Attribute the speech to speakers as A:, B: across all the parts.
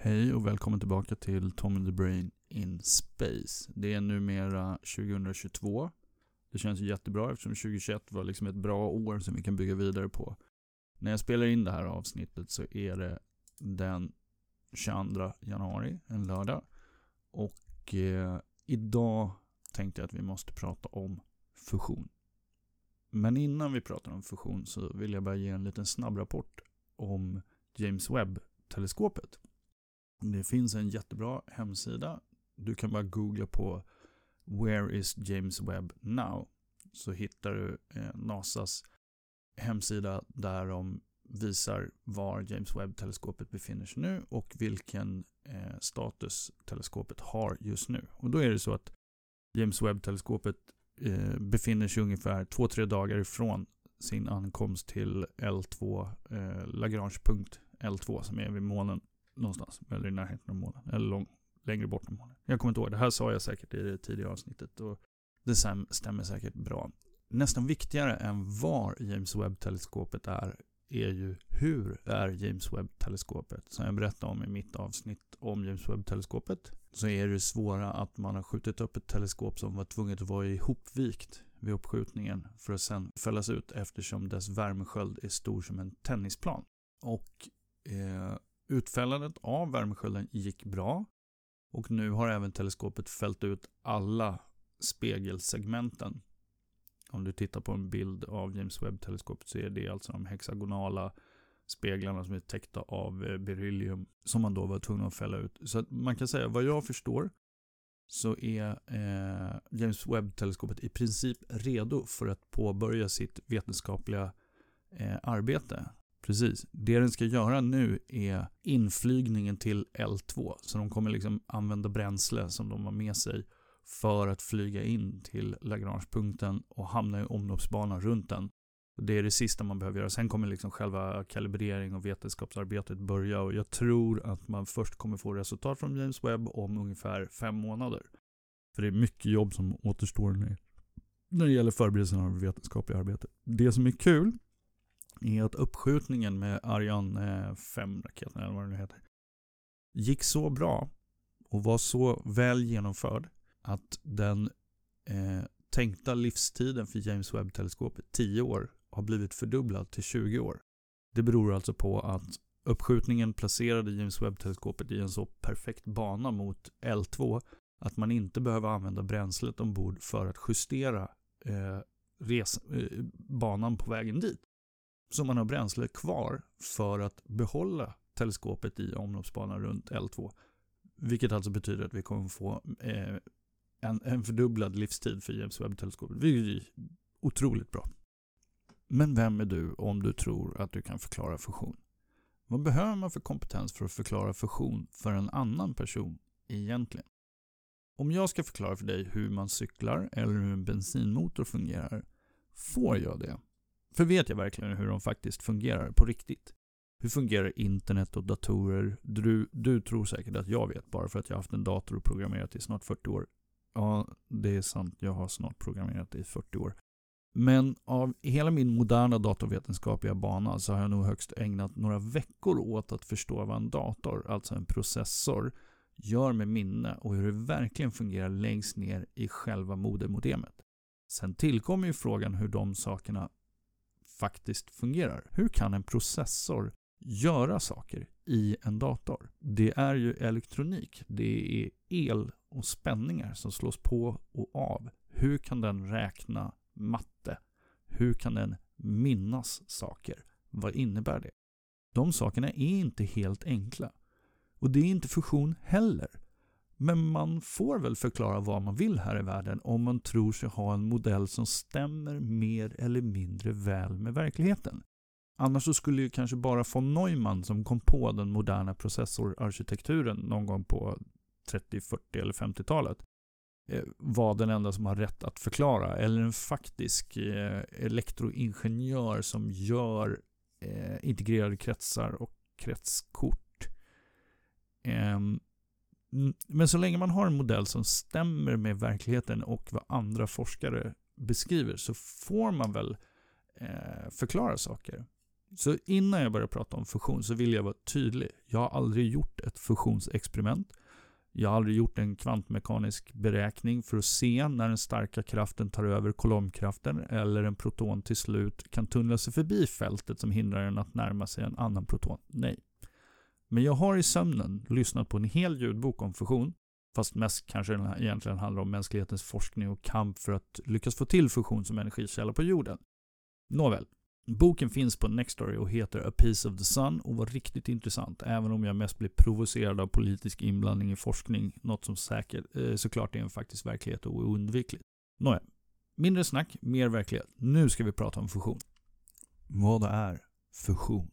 A: Hej och välkommen tillbaka till Tom and the Brain in Space. Det är numera 2022. Det känns jättebra eftersom 2021 var liksom ett bra år som vi kan bygga vidare på. När jag spelar in det här avsnittet så är det den 22 januari, en lördag. Och eh, idag tänkte jag att vi måste prata om fusion. Men innan vi pratar om fusion så vill jag bara ge en liten snabbrapport om James Webb-teleskopet. Det finns en jättebra hemsida. Du kan bara googla på Where is James Webb now? Så hittar du eh, NASAs hemsida där de visar var James Webb-teleskopet befinner sig nu och vilken eh, status teleskopet har just nu. Och då är det så att James Webb-teleskopet eh, befinner sig ungefär 2-3 dagar ifrån sin ankomst till L2, eh, Lagrange-punkt L2 som är vid månen någonstans. Eller i närheten av månen. Eller lång, längre bort än månen. Jag kommer inte ihåg. Det här sa jag säkert i det tidigare avsnittet. Och det stämmer säkert bra. Nästan viktigare än var James Webb-teleskopet är, är ju hur är James Webb-teleskopet? Som jag berättade om i mitt avsnitt om James Webb-teleskopet. Så är det svåra att man har skjutit upp ett teleskop som var tvunget att vara ihopvikt vid uppskjutningen för att sen fällas ut eftersom dess värmesköld är stor som en tennisplan. Och eh, Utfällandet av värmeskölden gick bra och nu har även teleskopet fällt ut alla spegelsegmenten. Om du tittar på en bild av James Webb-teleskopet så är det alltså de hexagonala speglarna som är täckta av eh, beryllium som man då var tvungen att fälla ut. Så man kan säga, vad jag förstår, så är eh, James Webb-teleskopet i princip redo för att påbörja sitt vetenskapliga eh, arbete. Precis. Det den ska göra nu är inflygningen till L2. Så de kommer liksom använda bränsle som de har med sig för att flyga in till Lagrangepunkten och hamna i omloppsbanan runt den. Det är det sista man behöver göra. Sen kommer liksom själva kalibrering och vetenskapsarbetet börja och jag tror att man först kommer få resultat från James Webb om ungefär fem månader. För det är mycket jobb som återstår nu när det gäller förberedelserna av vetenskapliga arbetet. Det som är kul är att uppskjutningen med Ariane eh, 5-raketen, eller vad det nu heter, gick så bra och var så väl genomförd att den eh, tänkta livstiden för James Webb-teleskopet, 10 år, har blivit fördubblad till 20 år. Det beror alltså på att uppskjutningen placerade James Webb-teleskopet i en så perfekt bana mot L2 att man inte behöver använda bränslet ombord för att justera eh, res, eh, banan på vägen dit så man har bränsle kvar för att behålla teleskopet i omloppsbanan runt L2. Vilket alltså betyder att vi kommer få eh, en, en fördubblad livstid för James Webb-teleskopet. Vilket är otroligt bra. Men vem är du om du tror att du kan förklara fusion? Vad behöver man för kompetens för att förklara fusion för en annan person egentligen? Om jag ska förklara för dig hur man cyklar eller hur en bensinmotor fungerar, får jag det? För vet jag verkligen hur de faktiskt fungerar på riktigt? Hur fungerar internet och datorer? Du, du tror säkert att jag vet bara för att jag har haft en dator och programmerat i snart 40 år. Ja, det är sant. Jag har snart programmerat i 40 år. Men av hela min moderna datorvetenskapliga bana så har jag nog högst ägnat några veckor åt att förstå vad en dator, alltså en processor, gör med minne och hur det verkligen fungerar längst ner i själva modermodemet. Sen tillkommer ju frågan hur de sakerna faktiskt fungerar. Hur kan en processor göra saker i en dator? Det är ju elektronik. Det är el och spänningar som slås på och av. Hur kan den räkna matte? Hur kan den minnas saker? Vad innebär det? De sakerna är inte helt enkla. Och det är inte fusion heller. Men man får väl förklara vad man vill här i världen om man tror sig ha en modell som stämmer mer eller mindre väl med verkligheten. Annars så skulle ju kanske bara von Neumann som kom på den moderna processorarkitekturen någon gång på 30, 40 eller 50-talet eh, var vara den enda som har rätt att förklara. Eller en faktisk eh, elektroingenjör som gör eh, integrerade kretsar och kretskort. Ehm, Mm, men så länge man har en modell som stämmer med verkligheten och vad andra forskare beskriver så får man väl eh, förklara saker. Så innan jag börjar prata om fusion så vill jag vara tydlig. Jag har aldrig gjort ett fusionsexperiment. Jag har aldrig gjort en kvantmekanisk beräkning för att se när den starka kraften tar över kolomkraften eller en proton till slut kan tunnla sig förbi fältet som hindrar den att närma sig en annan proton. Nej. Men jag har i sömnen lyssnat på en hel ljudbok om fusion, fast mest kanske den egentligen handlar om mänsklighetens forskning och kamp för att lyckas få till fusion som energikälla på jorden. Nåväl, Boken finns på Nextory och heter A Piece of the Sun och var riktigt intressant, även om jag mest blir provocerad av politisk inblandning i forskning, något som säkert, eh, såklart är en faktisk verklighet och oundvikligt. Nåja, mindre snack, mer verklighet. Nu ska vi prata om fusion. Vad är fusion?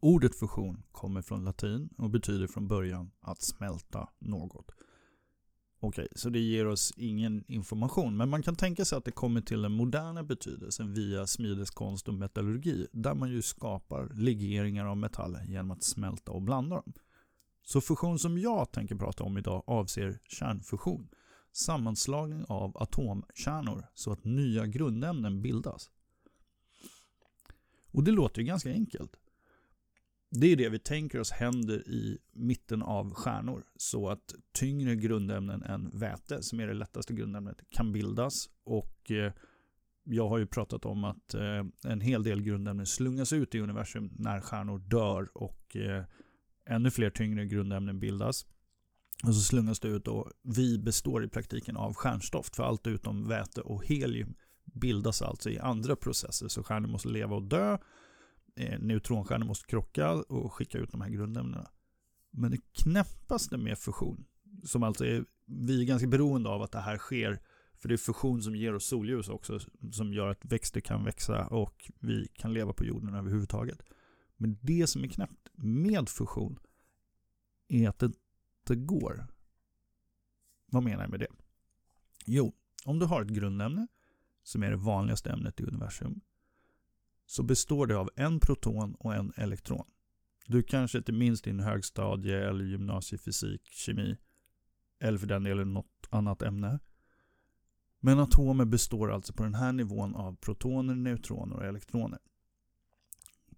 A: Ordet fusion kommer från latin och betyder från början att smälta något. Okej, så det ger oss ingen information. Men man kan tänka sig att det kommer till den moderna betydelsen via smideskonst och metallurgi. Där man ju skapar legeringar av metaller genom att smälta och blanda dem. Så fusion som jag tänker prata om idag avser kärnfusion. Sammanslagning av atomkärnor så att nya grundämnen bildas. Och det låter ju ganska enkelt. Det är det vi tänker oss händer i mitten av stjärnor. Så att tyngre grundämnen än väte, som är det lättaste grundämnet, kan bildas. Och eh, jag har ju pratat om att eh, en hel del grundämnen slungas ut i universum när stjärnor dör och eh, ännu fler tyngre grundämnen bildas. Och så slungas det ut och vi består i praktiken av stjärnstoft för allt utom väte och helium bildas alltså i andra processer. Så stjärnor måste leva och dö Eh, neutronstjärnor måste krocka och skicka ut de här grundämnena. Men det knäppaste med fusion, som alltså är, vi är ganska beroende av att det här sker, för det är fusion som ger oss solljus också, som gör att växter kan växa och vi kan leva på jorden överhuvudtaget. Men det som är knäppt med fusion är att det inte går. Vad menar jag med det? Jo, om du har ett grundämne som är det vanligaste ämnet i universum så består det av en proton och en elektron. Du kanske inte minns din högstadie eller gymnasiefysik, kemi eller för den delen något annat ämne. Men atomer består alltså på den här nivån av protoner, neutroner och elektroner.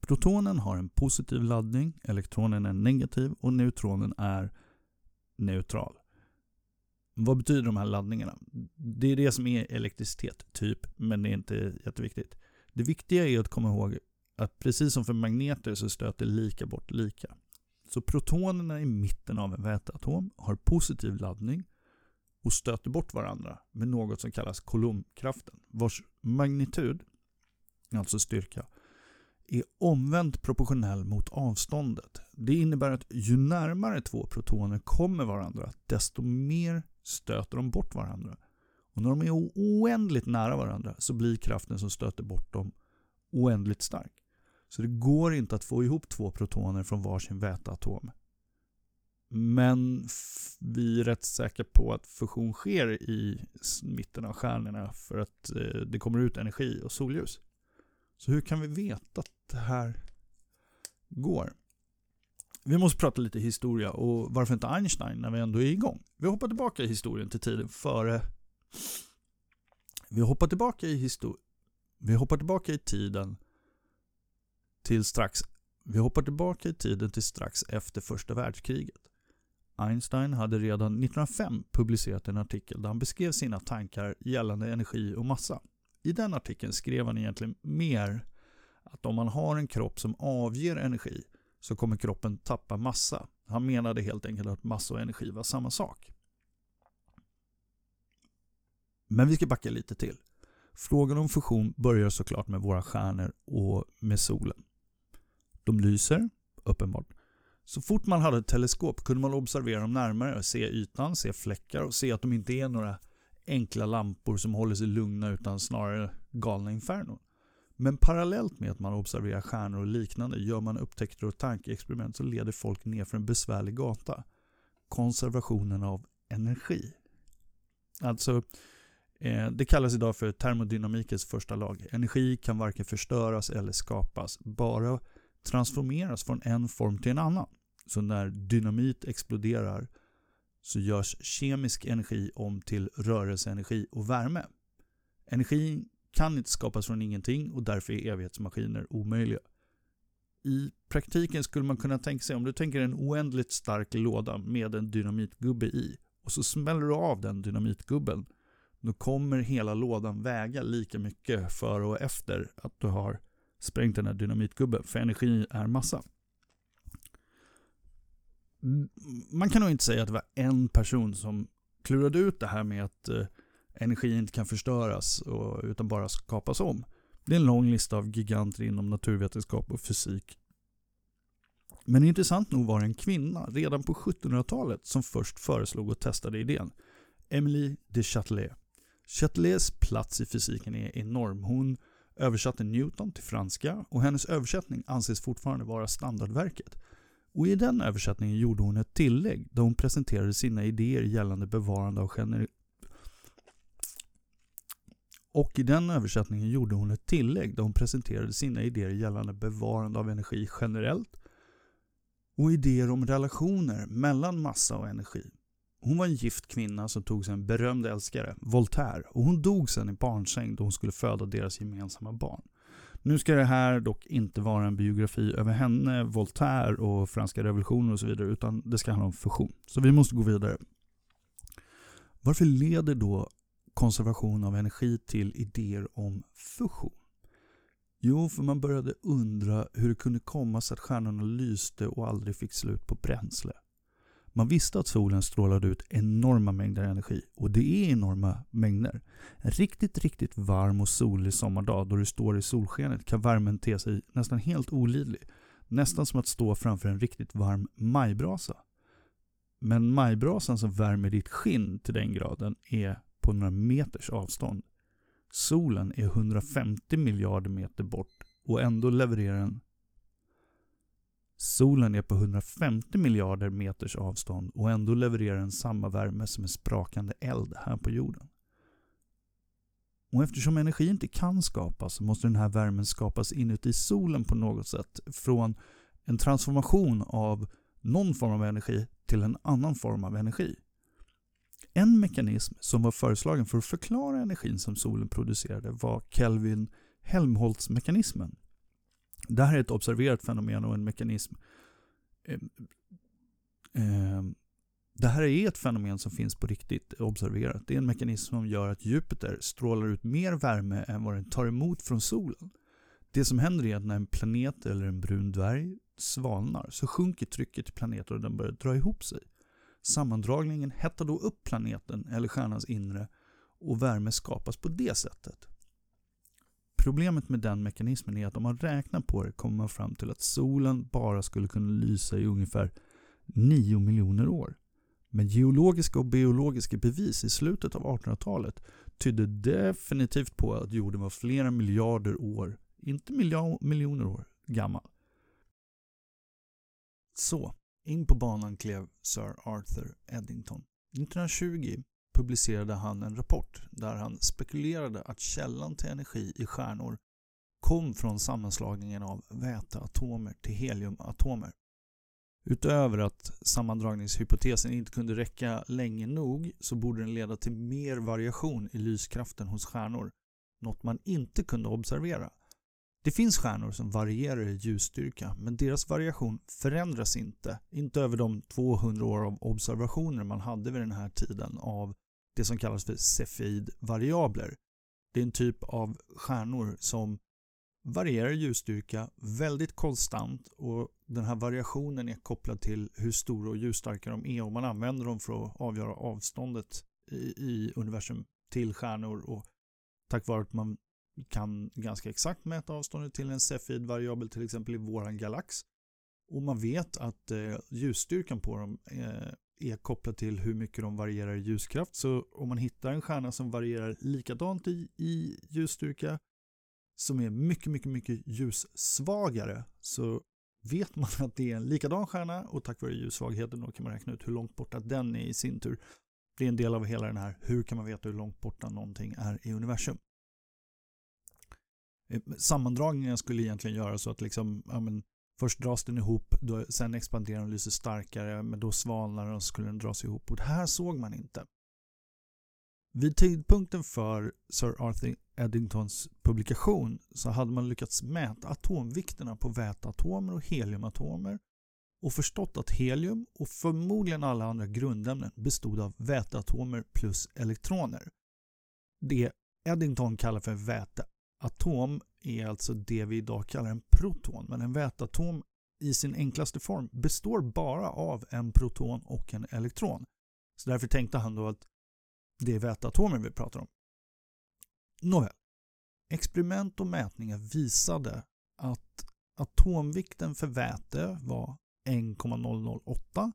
A: Protonen har en positiv laddning, elektronen är negativ och neutronen är neutral. Vad betyder de här laddningarna? Det är det som är elektricitet, typ, men det är inte jätteviktigt. Det viktiga är att komma ihåg att precis som för magneter så stöter lika bort lika. Så protonerna i mitten av en väteatom har positiv laddning och stöter bort varandra med något som kallas kolumnkraften, vars magnitud, alltså styrka, är omvänt proportionell mot avståndet. Det innebär att ju närmare två protoner kommer varandra, desto mer stöter de bort varandra. Och när de är oändligt nära varandra så blir kraften som stöter bort dem oändligt stark. Så det går inte att få ihop två protoner från varsin väteatom. Men vi är rätt säkra på att fusion sker i mitten av stjärnorna för att eh, det kommer ut energi och solljus. Så hur kan vi veta att det här går? Vi måste prata lite historia och varför inte Einstein när vi ändå är igång? Vi hoppar tillbaka i historien till tiden före vi hoppar tillbaka i histor Vi hoppar tillbaka i tiden till strax vi hoppar tillbaka i tiden till strax efter första världskriget. Einstein hade redan 1905 publicerat en artikel där han beskrev sina tankar gällande energi och massa. I den artikeln skrev han egentligen mer att om man har en kropp som avger energi så kommer kroppen tappa massa. Han menade helt enkelt att massa och energi var samma sak. Men vi ska backa lite till. Frågan om fusion börjar såklart med våra stjärnor och med solen. De lyser, uppenbart. Så fort man hade ett teleskop kunde man observera dem närmare, se ytan, se fläckar och se att de inte är några enkla lampor som håller sig lugna utan snarare galna infernon. Men parallellt med att man observerar stjärnor och liknande gör man upptäckter och tankeexperiment som leder folk ner för en besvärlig gata. Konservationen av energi. Alltså, Eh, det kallas idag för termodynamikens första lag. Energi kan varken förstöras eller skapas, bara transformeras från en form till en annan. Så när dynamit exploderar så görs kemisk energi om till rörelseenergi och värme. Energi kan inte skapas från ingenting och därför är evighetsmaskiner omöjliga. I praktiken skulle man kunna tänka sig, om du tänker en oändligt stark låda med en dynamitgubbe i och så smäller du av den dynamitgubben. Då kommer hela lådan väga lika mycket före och efter att du har sprängt den här dynamitgubben. För energi är massa. Man kan nog inte säga att det var en person som klurade ut det här med att eh, energi inte kan förstöras och, utan bara skapas om. Det är en lång lista av giganter inom naturvetenskap och fysik. Men intressant nog var det en kvinna redan på 1700-talet som först föreslog och testade idén. Emily de Châtelet. Châtelets plats i fysiken är enorm. Hon översatte Newton till franska och hennes översättning anses fortfarande vara standardverket. Och i den översättningen gjorde hon ett tillägg där hon presenterade sina idéer gällande bevarande av gener och i den översättningen gjorde hon ett tillägg där hon presenterade sina idéer gällande bevarande av energi generellt och idéer om relationer mellan massa och energi. Hon var en gift kvinna som tog sig en berömd älskare, Voltaire, och hon dog sen i barnsäng då hon skulle föda deras gemensamma barn. Nu ska det här dock inte vara en biografi över henne, Voltaire och franska revolutionen och så vidare, utan det ska handla om fusion. Så vi måste gå vidare. Varför leder då konservation av energi till idéer om fusion? Jo, för man började undra hur det kunde komma sig att stjärnorna lyste och aldrig fick slut på bränsle. Man visste att solen strålade ut enorma mängder energi och det är enorma mängder. En riktigt, riktigt varm och solig sommardag då du står i solskenet kan värmen te sig nästan helt olidlig. Nästan som att stå framför en riktigt varm majbrasa. Men majbrasan som värmer ditt skinn till den graden är på några meters avstånd. Solen är 150 miljarder meter bort och ändå levererar den Solen är på 150 miljarder meters avstånd och ändå levererar den samma värme som en sprakande eld här på jorden. Och eftersom energi inte kan skapas så måste den här värmen skapas inuti solen på något sätt från en transformation av någon form av energi till en annan form av energi. En mekanism som var föreslagen för att förklara energin som solen producerade var Kelvin-Helmholtz-mekanismen. Det här är ett observerat fenomen och en mekanism. Ehm, ehm, det här är ett fenomen som finns på riktigt observerat. Det är en mekanism som gör att Jupiter strålar ut mer värme än vad den tar emot från solen. Det som händer är att när en planet eller en brun dvärg svalnar så sjunker trycket i planeten och den börjar dra ihop sig. Sammandragningen hettar då upp planeten eller stjärnans inre och värme skapas på det sättet. Problemet med den mekanismen är att om man räknar på det kommer man fram till att solen bara skulle kunna lysa i ungefär 9 miljoner år. Men geologiska och biologiska bevis i slutet av 1800-talet tydde definitivt på att jorden var flera miljarder år, inte miljoner år, gammal. Så, in på banan klev Sir Arthur Eddington. 1920 publicerade han en rapport där han spekulerade att källan till energi i stjärnor kom från sammanslagningen av väteatomer till heliumatomer. Utöver att sammandragningshypotesen inte kunde räcka länge nog så borde den leda till mer variation i lyskraften hos stjärnor, något man inte kunde observera. Det finns stjärnor som varierar i ljusstyrka men deras variation förändras inte, inte över de 200 år av observationer man hade vid den här tiden av det som kallas för Cepheid-variabler. Det är en typ av stjärnor som varierar ljusstyrka väldigt konstant och den här variationen är kopplad till hur stora och ljusstarka de är och man använder dem för att avgöra avståndet i, i universum till stjärnor och tack vare att man kan ganska exakt mäta avståndet till en Cepheid-variabel till exempel i våran galax och man vet att eh, ljusstyrkan på dem eh, är kopplad till hur mycket de varierar i ljuskraft. Så om man hittar en stjärna som varierar likadant i, i ljusstyrka som är mycket, mycket, mycket ljussvagare så vet man att det är en likadan stjärna och tack vare ljussvagheten då kan man räkna ut hur långt borta den är i sin tur. Det är en del av hela den här, hur kan man veta hur långt borta någonting är i universum? Eh, sammandragningen skulle egentligen göra så att liksom, ja, men, Först dras den ihop, då, sen expanderar den och lyser starkare, men då svalnar den och så skulle den dras ihop. Och det här såg man inte. Vid tidpunkten för Sir Arthur Eddingtons publikation så hade man lyckats mäta atomvikterna på väteatomer och heliumatomer och förstått att helium och förmodligen alla andra grundämnen bestod av väteatomer plus elektroner. Det Eddington kallar för Atom är alltså det vi idag kallar en proton, men en väteatom i sin enklaste form består bara av en proton och en elektron. Så därför tänkte han då att det är väteatomer vi pratar om. Nåväl. Experiment och mätningar visade att atomvikten för väte var 1,008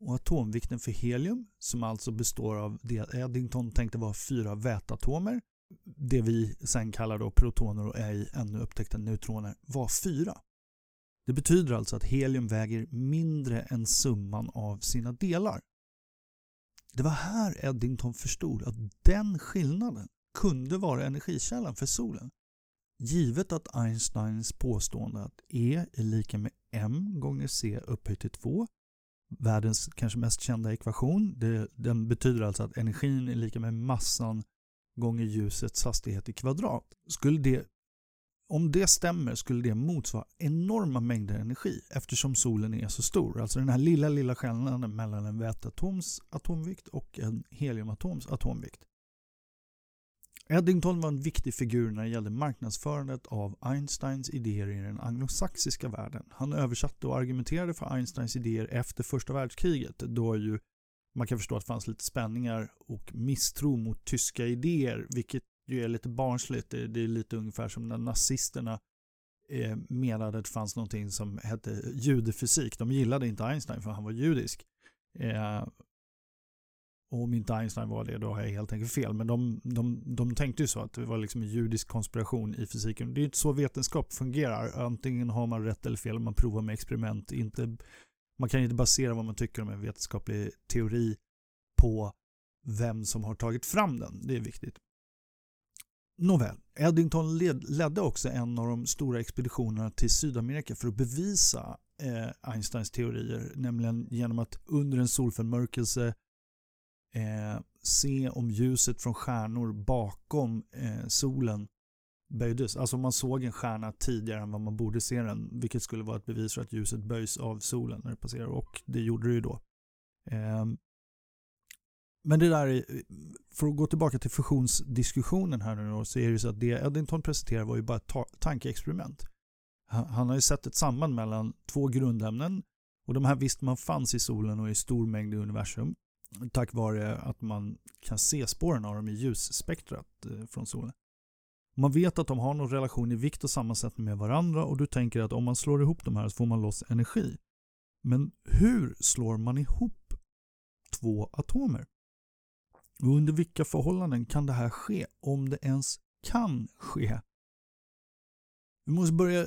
A: och atomvikten för helium, som alltså består av det Eddington tänkte vara fyra väteatomer, det vi sen kallar då protoner och ej ännu upptäckta neutroner, var fyra. Det betyder alltså att helium väger mindre än summan av sina delar. Det var här Eddington förstod att den skillnaden kunde vara energikällan för solen. Givet att Einsteins påstående att E är lika med m gånger c upphöjt till 2, världens kanske mest kända ekvation, det, den betyder alltså att energin är lika med massan gånger ljusets hastighet i kvadrat. Skulle det, om det stämmer skulle det motsvara enorma mängder energi eftersom solen är så stor. Alltså den här lilla, lilla skillnaden mellan en väteatoms atomvikt och en heliumatoms atomvikt. Eddington var en viktig figur när det gällde marknadsförandet av Einsteins idéer i den anglosaxiska världen. Han översatte och argumenterade för Einsteins idéer efter första världskriget då ju man kan förstå att det fanns lite spänningar och misstro mot tyska idéer vilket ju är lite barnsligt. Det, är lite ungefär som när nazisterna eh, menade att det fanns någonting som hette judefysik. De gillade inte Einstein för han var judisk. Och om inte Einstein var det, då har jag helt enkelt fel. Men de, de, de tänkte ju så att det var liksom en judisk konspiration i fysiken. Det är inte så vetenskap fungerar. Antingen har man rätt eller fel, man provar med experiment. Inte, man kan inte basera vad man tycker om en vetenskaplig teori på vem som har tagit fram den. Det är viktigt. Nåväl, Eddington led, ledde också en av de stora expeditionerna till Sydamerika för att bevisa eh, Einsteins teorier, nämligen genom att under en solförmörkelse eh, se om ljuset från stjärnor bakom eh, solen böjdes. Alltså om man såg en stjärna tidigare än vad man borde se den, vilket skulle vara ett bevis för att ljuset böjs av solen när det passerar och det gjorde det ju då. Ehm, men det där, för att gå tillbaka till fusionsdiskussionen här nu då, så är det ju så att det Eddington presenterar var ju bara ett tankeexperiment. Han har ju sett ett samband mellan två grundämnen och de här visste man fanns i solen och i stor mängd i universum tack vare att man kan se spåren av dem i ljusspektrat eh, från solen. Man vet att de har någon relation i vikt och sammansättning med varandra och du tänker att om man slår ihop de här så får man loss energi. Men hur slår man ihop två atomer? Och under vilka förhållanden kan det här ske? Om det ens kan ske? Vi måste börja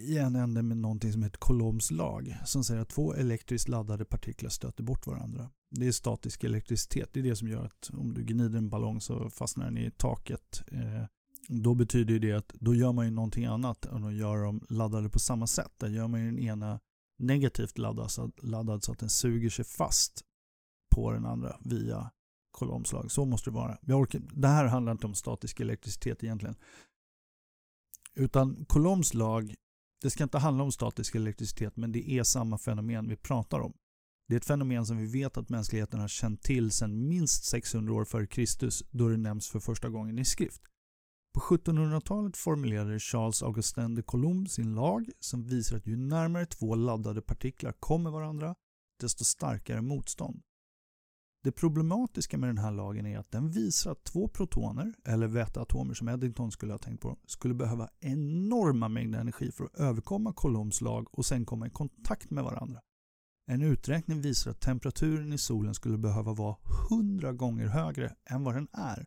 A: i en ände med någonting som heter Coulombs lag som säger att två elektriskt laddade partiklar stöter bort varandra. Det är statisk elektricitet. Det är det som gör att om du gnider en ballong så fastnar den i taket. Eh, då betyder det att då gör man ju någonting annat än att göra dem laddade på samma sätt. Där gör man ju den ena negativt laddad så, laddad så att den suger sig fast på den andra via kolomslag. lag. Så måste det vara. Orkar, det här handlar inte om statisk elektricitet egentligen. Utan Coulombs lag det ska inte handla om statisk elektricitet men det är samma fenomen vi pratar om. Det är ett fenomen som vi vet att mänskligheten har känt till sedan minst 600 år före Kristus då det nämns för första gången i skrift. På 1700-talet formulerade Charles Augustin de Coulomb sin lag som visar att ju närmare två laddade partiklar kommer varandra desto starkare motstånd. Det problematiska med den här lagen är att den visar att två protoner, eller väteatomer som Eddington skulle ha tänkt på, skulle behöva enorma mängder energi för att överkomma Coulombs lag och sen komma i kontakt med varandra. En uträkning visar att temperaturen i solen skulle behöva vara 100 gånger högre än vad den är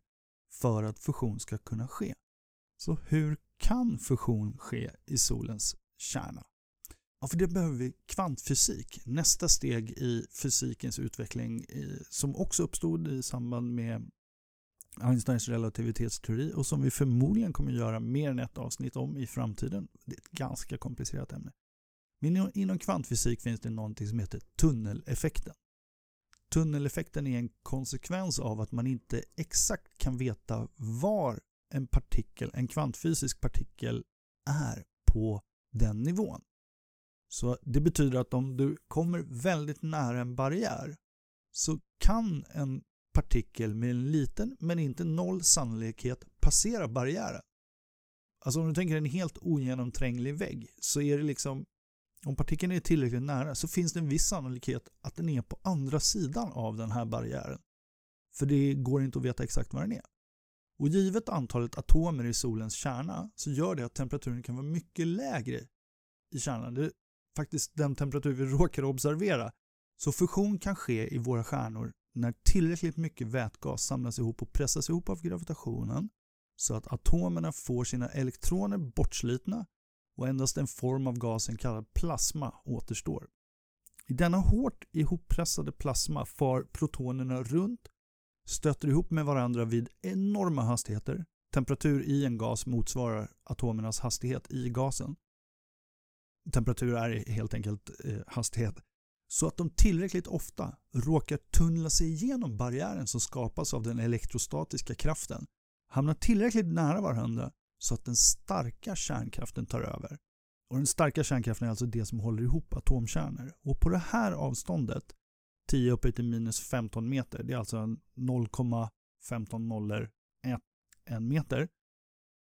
A: för att fusion ska kunna ske. Så hur kan fusion ske i solens kärna? Ja, för det behöver vi kvantfysik. Nästa steg i fysikens utveckling som också uppstod i samband med Einsteins relativitetsteori och som vi förmodligen kommer göra mer än ett avsnitt om i framtiden. Det är ett ganska komplicerat ämne. Men inom kvantfysik finns det någonting som heter tunneleffekten. Tunneleffekten är en konsekvens av att man inte exakt kan veta var en partikel, en kvantfysisk partikel är på den nivån. Så Det betyder att om du kommer väldigt nära en barriär så kan en partikel med en liten men inte noll sannolikhet passera barriären. Alltså om du tänker en helt ogenomtränglig vägg så är det liksom om partikeln är tillräckligt nära så finns det en viss sannolikhet att den är på andra sidan av den här barriären. För det går inte att veta exakt var den är. Och givet antalet atomer i solens kärna så gör det att temperaturen kan vara mycket lägre i kärnan. Det är faktiskt den temperatur vi råkar observera. Så fusion kan ske i våra stjärnor när tillräckligt mycket vätgas samlas ihop och pressas ihop av gravitationen så att atomerna får sina elektroner bortslitna och endast en form av gasen kallad plasma återstår. I denna hårt ihoppressade plasma far protonerna runt, stöter ihop med varandra vid enorma hastigheter. Temperatur i en gas motsvarar atomernas hastighet i gasen. Temperatur är helt enkelt eh, hastighet. Så att de tillräckligt ofta råkar tunnla sig igenom barriären som skapas av den elektrostatiska kraften, hamnar tillräckligt nära varandra så att den starka kärnkraften tar över. Och Den starka kärnkraften är alltså det som håller ihop atomkärnor. Och på det här avståndet, 10 upphöjt till minus 15 meter, det är alltså 0,1501 meter,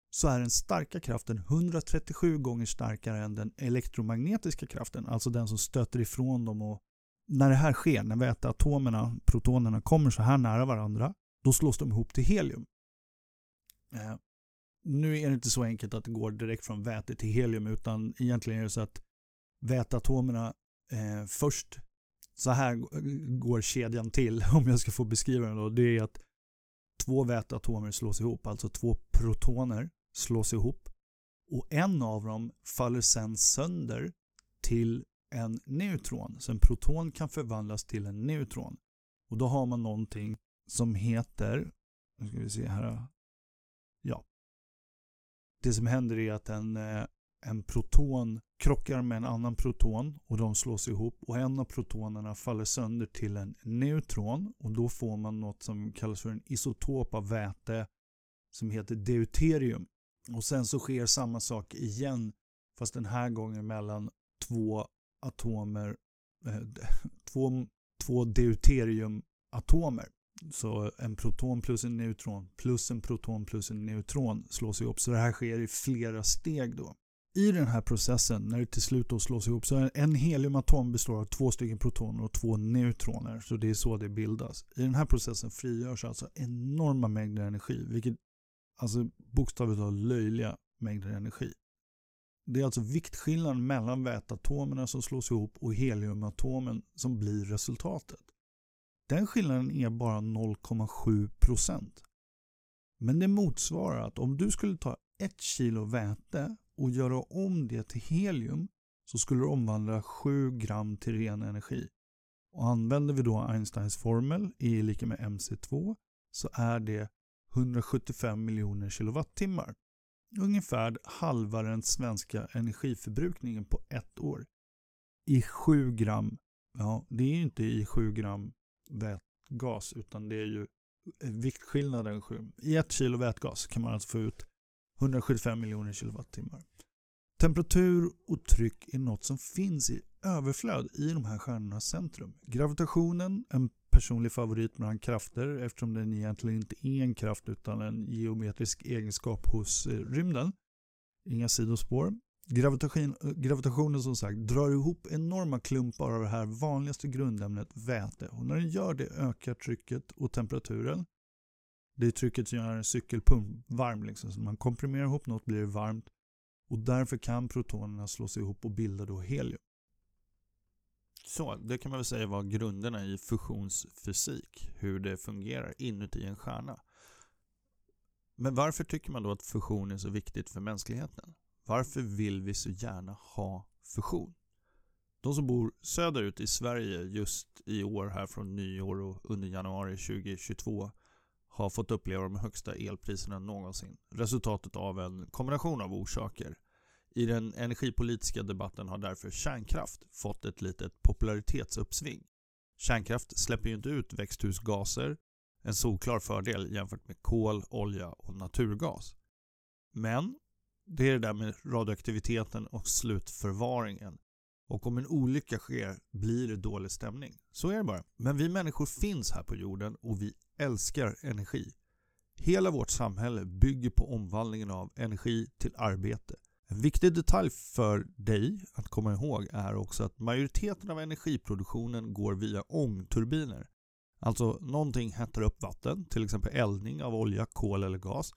A: så är den starka kraften 137 gånger starkare än den elektromagnetiska kraften, alltså den som stöter ifrån dem. Och när det här sker, när väteatomerna, protonerna, kommer så här nära varandra, då slås de ihop till helium. Eh, nu är det inte så enkelt att det går direkt från väte till helium utan egentligen är det så att väteatomerna eh, först, så här går kedjan till om jag ska få beskriva den då, det är att två väteatomer slås ihop, alltså två protoner slås ihop och en av dem faller sen sönder till en neutron. Så en proton kan förvandlas till en neutron. Och då har man någonting som heter, nu ska vi se här, ja, det som händer är att en, eh, en proton krockar med en annan proton och de slås ihop och en av protonerna faller sönder till en neutron och då får man något som kallas för en isotop av väte som heter deuterium. Och sen så sker samma sak igen fast den här gången mellan två atomer, eh, två, två deuteriumatomer. Så en proton plus en neutron plus en proton plus en neutron slås ihop. Så det här sker i flera steg då. I den här processen, när det till slut då slås ihop, så en heliumatom består av två stycken protoner och två neutroner. Så det är så det bildas. I den här processen frigörs alltså enorma mängder energi, vilket alltså bokstavligt talat löjliga mängder energi. Det är alltså viktskillnaden mellan väteatomerna som slås ihop och heliumatomen som blir resultatet. Den skillnaden är bara 0,7%. Men det motsvarar att om du skulle ta ett kilo väte och göra om det till helium så skulle det omvandla 7 gram till ren energi. Och använder vi då Einsteins formel E är lika med mc2 så är det 175 miljoner kilowattimmar. Ungefär halva den svenska energiförbrukningen på ett år. I 7 gram, ja det är ju inte i 7 gram vätgas utan det är ju viktskillnaden. I 1 kilo vätgas kan man alltså få ut 175 miljoner kilowattimmar. Temperatur och tryck är något som finns i överflöd i de här stjärnornas centrum. Gravitationen, en personlig favorit bland krafter eftersom den egentligen inte är en kraft utan en geometrisk egenskap hos eh, rymden. Inga sidospår. Gravitation, eh, gravitationen som sagt drar ihop enorma klumpar av det här vanligaste grundämnet väte och när den gör det ökar trycket och temperaturen. Det är trycket som gör en cykelpump varm. Liksom. Så när man komprimerar ihop något blir det varmt och därför kan protonerna slås ihop och bilda då helium. Så, det kan man väl säga var grunderna i fusionsfysik, hur det fungerar inuti en stjärna. Men varför tycker man då att fusion är så viktigt för mänskligheten? Varför vill vi så gärna ha fusion? De som bor söderut i Sverige just i år här från nyår och under januari 2022 har fått uppleva de högsta elpriserna någonsin. Resultatet av en kombination av orsaker. I den energipolitiska debatten har därför kärnkraft fått ett litet popularitetsuppsving. Kärnkraft släpper ju inte ut växthusgaser, en solklar fördel jämfört med kol, olja och naturgas. Men det är det där med radioaktiviteten och slutförvaringen. Och om en olycka sker blir det dålig stämning. Så är det bara. Men vi människor finns här på jorden och vi älskar energi. Hela vårt samhälle bygger på omvandlingen av energi till arbete. En viktig detalj för dig att komma ihåg är också att majoriteten av energiproduktionen går via ångturbiner. Alltså någonting hettar upp vatten, till exempel eldning av olja, kol eller gas,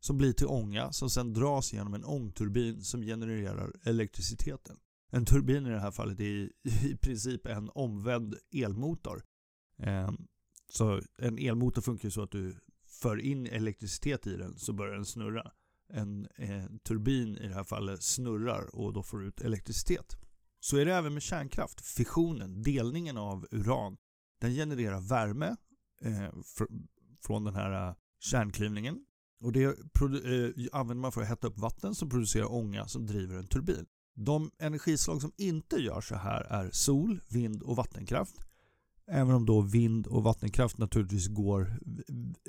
A: som blir till ånga som sedan dras genom en ångturbin som genererar elektriciteten. En turbin i det här fallet är i princip en omvänd elmotor. Ehm, så en elmotor funkar ju så att du för in elektricitet i den så börjar den snurra. En, en turbin i det här fallet snurrar och då får du ut elektricitet. Så är det även med kärnkraft. Fissionen, delningen av uran, den genererar värme eh, fr från den här eh, kärnklyvningen. Och det eh, använder man för att hetta upp vatten som producerar ånga som driver en turbin. De energislag som inte gör så här är sol, vind och vattenkraft. Även om då vind och vattenkraft naturligtvis går,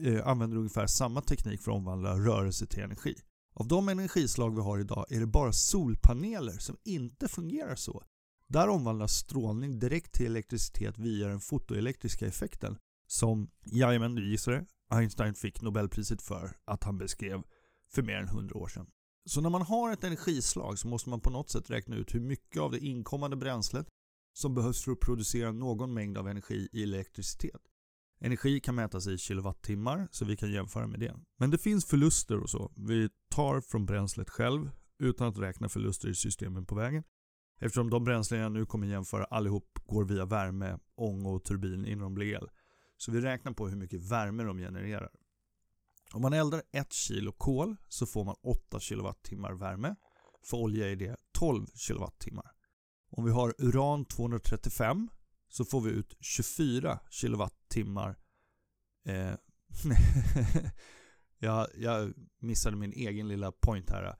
A: eh, använder ungefär samma teknik för att omvandla rörelse till energi. Av de energislag vi har idag är det bara solpaneler som inte fungerar så. Där omvandlas strålning direkt till elektricitet via den fotoelektriska effekten som, jajamän du gissade, Einstein fick Nobelpriset för att han beskrev för mer än 100 år sedan. Så när man har ett energislag så måste man på något sätt räkna ut hur mycket av det inkommande bränslet som behövs för att producera någon mängd av energi i elektricitet. Energi kan mätas i kilowattimmar så vi kan jämföra med det. Men det finns förluster och så. Vi tar från bränslet själv utan att räkna förluster i systemen på vägen. Eftersom de bränslen jag nu kommer jämföra allihop går via värme, ång och turbin innan de blir el. Så vi räknar på hur mycket värme de genererar. Om man eldar 1 kilo kol så får man 8 kilowattimmar värme. För olja är det 12 kilowattimmar. Om vi har uran 235 så får vi ut 24 kilowattimmar. Eh, jag, jag missade min egen lilla point här.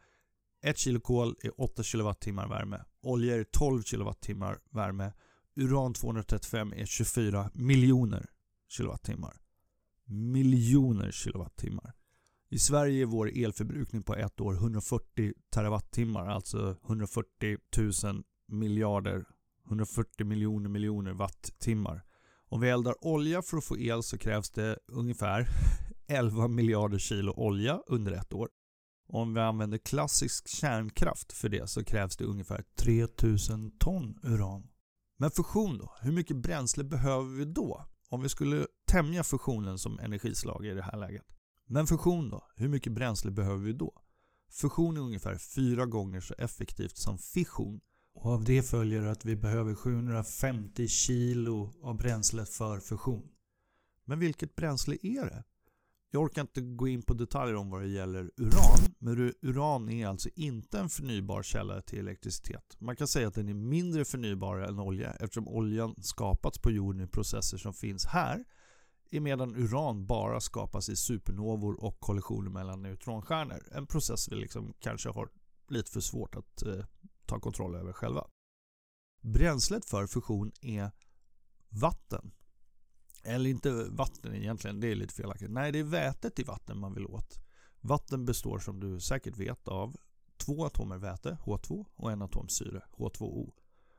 A: 1 kilo kol är 8 kilowattimmar värme. Olja är 12 kilowattimmar värme. Uran 235 är 24 miljoner kilowattimmar. Miljoner kilowattimmar. I Sverige är vår elförbrukning på ett år 140 terawattimmar, alltså 140 000 miljarder, 140 miljoner miljoner wattimmar. Om vi eldar olja för att få el så krävs det ungefär 11 miljarder kilo olja under ett år. Om vi använder klassisk kärnkraft för det så krävs det ungefär 3000 ton uran. Men fusion då? Hur mycket bränsle behöver vi då? Om vi skulle tämja fusionen som energislag i det här läget. Men fusion då? Hur mycket bränsle behöver vi då? Fusion är ungefär fyra gånger så effektivt som fission och av det följer att vi behöver 750 kilo av bränslet för fusion. Men vilket bränsle är det? Jag orkar inte gå in på detaljer om vad det gäller uran, men uran är alltså inte en förnybar källa till elektricitet. Man kan säga att den är mindre förnybar än olja eftersom oljan skapats på jorden i processer som finns här medan uran bara skapas i supernovor och kollisioner mellan neutronstjärnor. En process vi liksom kanske har lite för svårt att eh, ta kontroll över själva. Bränslet för fusion är vatten. Eller inte vatten egentligen, det är lite felaktigt. Nej, det är vätet i vatten man vill åt. Vatten består som du säkert vet av två atomer väte, H2, och en atom syre, H2O.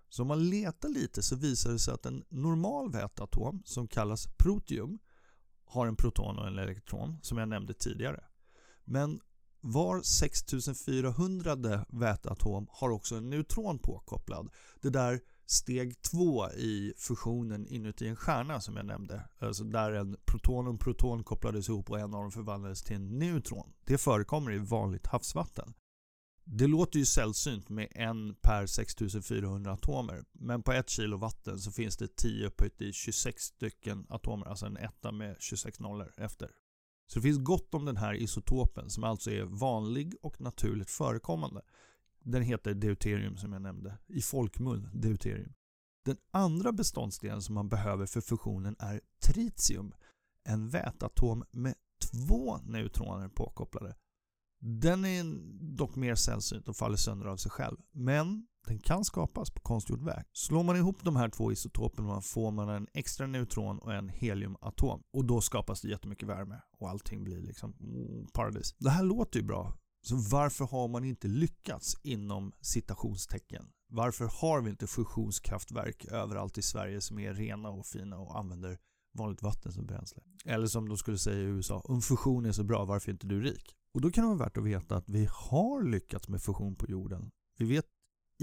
A: Så om man letar lite så visar det sig att en normal väteatom som kallas protium har en proton och en elektron som jag nämnde tidigare. Men var 6400 väteatom har också en neutron påkopplad. Det där steg två i fusionen inuti en stjärna som jag nämnde. Alltså där en proton och en proton kopplades ihop och en av dem förvandlades till en neutron. Det förekommer i vanligt havsvatten. Det låter ju sällsynt med en per 6400 atomer. Men på ett kilo vatten så finns det 10 upphöjt i 26 stycken atomer. Alltså en etta med 26 nollor efter. Så det finns gott om den här isotopen som alltså är vanlig och naturligt förekommande. Den heter deuterium som jag nämnde. I folkmun deuterium. Den andra beståndsdelen som man behöver för fusionen är tritium. En vätatom med två neutroner påkopplade.
B: Den är dock mer sällsynt och faller sönder av sig själv. Men den kan skapas på konstgjord väg. Slår man ihop de här två isotoperna får man en extra neutron och en heliumatom. Och då skapas det jättemycket värme och allting blir liksom mm, paradis. Det här låter ju bra. Så varför har man inte lyckats inom citationstecken? Varför har vi inte fusionskraftverk överallt i Sverige som är rena och fina och använder vanligt vatten som bränsle? Eller som de skulle säga i USA, om fusion är så bra, varför är inte du rik? Och då kan det vara värt att veta att vi har lyckats med fusion på jorden. Vi vet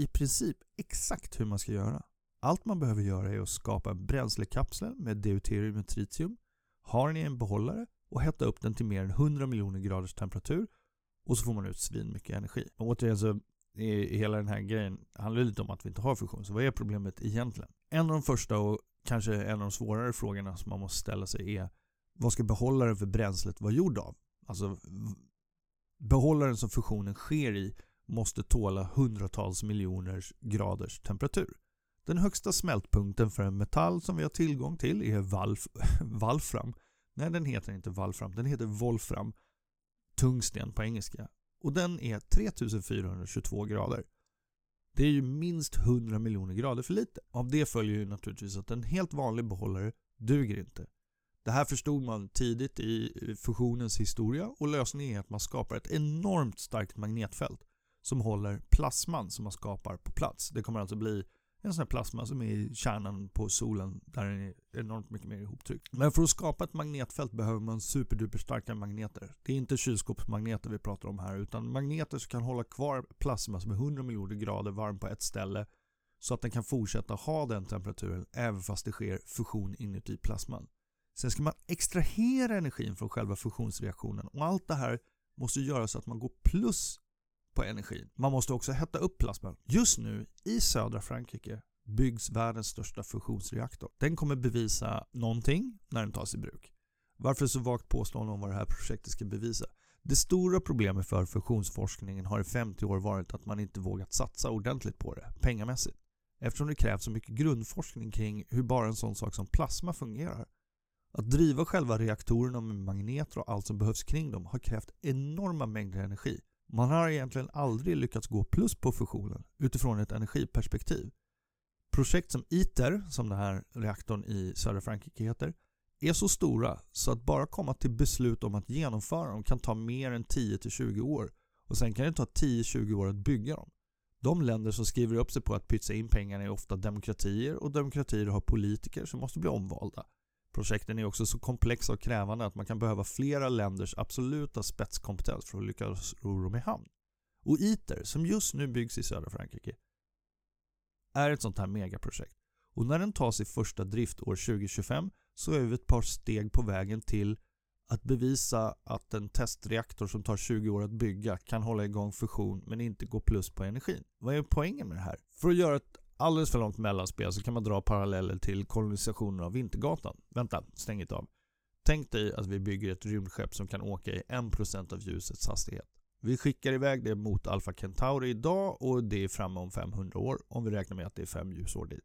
B: i princip exakt hur man ska göra. Allt man behöver göra är att skapa en bränslekapsel med deuterium och tritium, ha den i en behållare och hetta upp den till mer än 100 miljoner graders temperatur och så får man ut svin mycket energi. Och återigen så är hela den här grejen handlar lite om att vi inte har fusion. Så vad är problemet egentligen? En av de första och kanske en av de svårare frågorna som man måste ställa sig är vad ska behållaren för bränslet vara gjord av? Alltså behållaren som fusionen sker i måste tåla hundratals miljoner graders temperatur. Den högsta smältpunkten för en metall som vi har tillgång till är valf valfram. Nej, den heter inte valfram, den heter volfram. Tungsten på engelska. Och den är 3422 grader. Det är ju minst 100 miljoner grader för lite. Av det följer ju naturligtvis att en helt vanlig behållare duger inte. Det här förstod man tidigt i fusionens historia och lösningen är att man skapar ett enormt starkt magnetfält som håller plasman som man skapar på plats. Det kommer alltså bli en sån här plasma som är i kärnan på solen där den är enormt mycket mer ihoptryckt. Men för att skapa ett magnetfält behöver man superduper starka magneter. Det är inte kylskåpsmagneter vi pratar om här utan magneter som kan hålla kvar plasma som är 100 miljoner grader varm på ett ställe så att den kan fortsätta ha den temperaturen även fast det sker fusion inuti plasman. Sen ska man extrahera energin från själva fusionsreaktionen och allt det här måste göras så att man går plus på energin. Man måste också hetta upp plasman. Just nu i södra Frankrike byggs världens största fusionsreaktor. Den kommer bevisa någonting när den tas i bruk. Varför så vagt påstående om vad det här projektet ska bevisa? Det stora problemet för fusionsforskningen har i 50 år varit att man inte vågat satsa ordentligt på det, pengamässigt. Eftersom det krävs så mycket grundforskning kring hur bara en sån sak som plasma fungerar. Att driva själva reaktorerna med magneter och allt som behövs kring dem har krävt enorma mängder energi man har egentligen aldrig lyckats gå plus på fusionen utifrån ett energiperspektiv. Projekt som ITER, som den här reaktorn i södra Frankrike heter, är så stora så att bara komma till beslut om att genomföra dem kan ta mer än 10-20 år och sen kan det ta 10-20 år att bygga dem. De länder som skriver upp sig på att pytsa in pengarna är ofta demokratier och demokratier har politiker som måste bli omvalda. Projekten är också så komplexa och krävande att man kan behöva flera länders absoluta spetskompetens för att lyckas ro dem i hamn. Och ITER, som just nu byggs i södra Frankrike, är ett sånt här megaprojekt. Och när den tas i första drift år 2025 så är vi ett par steg på vägen till att bevisa att en testreaktor som tar 20 år att bygga kan hålla igång fusion men inte gå plus på energin. Vad är poängen med det här? För att göra ett alldeles för långt mellanspel så kan man dra paralleller till kolonisationen av Vintergatan. Vänta, stäng inte av. Tänk dig att vi bygger ett rymdskepp som kan åka i 1% av ljusets hastighet. Vi skickar iväg det mot Alpha Centauri idag och det är framme om 500 år om vi räknar med att det är 5 ljusår dit.